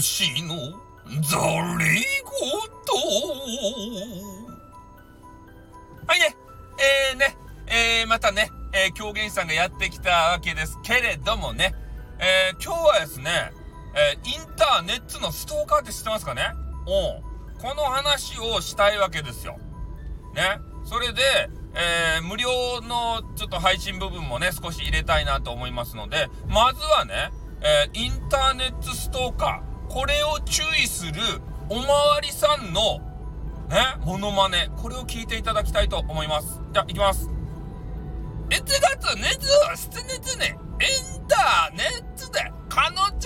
しのざれ言はいね、えー、ね、えー、またね、えー、狂言師さんがやってきたわけですけれどもね、えー、今日はですね、えー、インターネットのストーカーって知ってますかね？おこの話をしたいわけですよ。ね。それで、えー、無料のちょっと配信部分もね、少し入れたいなと思いますので、まずはね、インターネットストーカー、これを注意するおまわりさんの、ね、モノマネ、これを聞いていただきたいと思います。じゃあ、いきます。1月27日に、インターネットで彼女の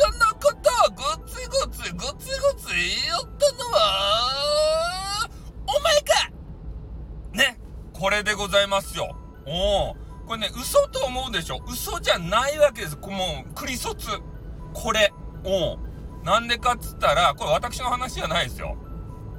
ことをぐつぐつぐつぐつ言いよったのは、お前かね、これでございますよ。おこれね、嘘と思うでしょ嘘じゃないわけです。もう、クリソツ。これ。おなんでかっつったら、これ私の話じゃないですよ。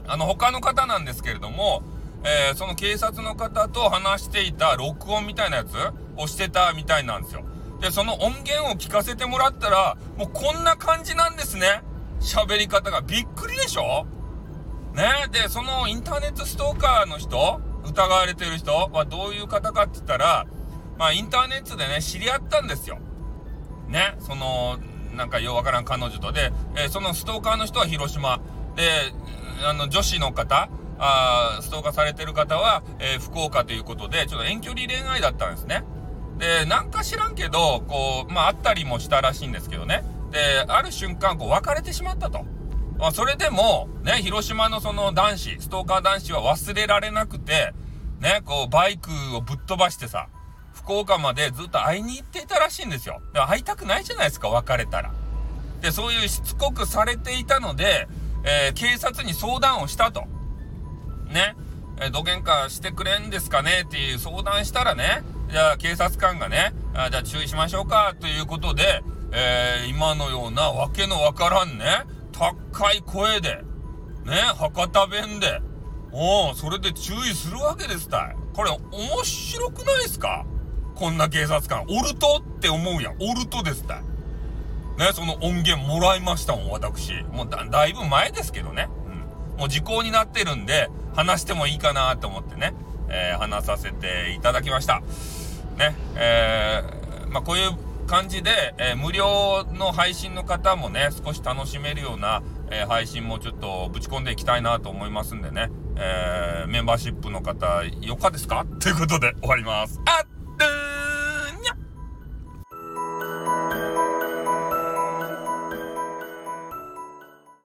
あの、他の方なんですけれども、えー、その警察の方と話していた録音みたいなやつをしてたみたいなんですよ。で、その音源を聞かせてもらったら、もうこんな感じなんですね。喋り方がびっくりでしょ？ねで、そのインターネットストーカーの人、疑われてる人はどういう方かって言ったら、まあインターネットでね、知り合ったんですよ。ね、その、なんかようわからん彼女とで、えー、そのストーカーの人は広島。で、あの、女子の方、あストーカーされてる方は、えー、福岡ということで、ちょっと遠距離恋愛だったんですね。で、なんか知らんけど、こう、まあ、あったりもしたらしいんですけどね。で、ある瞬間、こう、別れてしまったと。まあ、それでも、ね、広島のその男子、ストーカー男子は忘れられなくて、ね、こう、バイクをぶっ飛ばしてさ、福岡までずっと会いに行っていたらしいんですよ。で会いたくないじゃないですか、別れたら。で、そういうしつこくされていたので、えー、警察に相談をしたと。ね。えー、どげんかしてくれんですかねっていう相談したらね、じゃあ警察官がね、あじゃあ注意しましょうかということで、えー、今のようなわけのわからんね、高い声で、ね、博多弁で、おそれで注意するわけですたい。これ面白くないですか？こんな警察官。おるとって思うやん。おるとですた。ね、その音源もらいましたもん、私。もうだ、だいぶ前ですけどね。うん。もう時効になってるんで、話してもいいかなと思ってね、えー、話させていただきました。ね、えー、まあ、こういう感じで、えー、無料の配信の方もね、少し楽しめるような、えー、配信もちょっとぶち込んでいきたいなと思いますんでね、えー、メンバーシップの方、よかですか？ということで終わります。あっ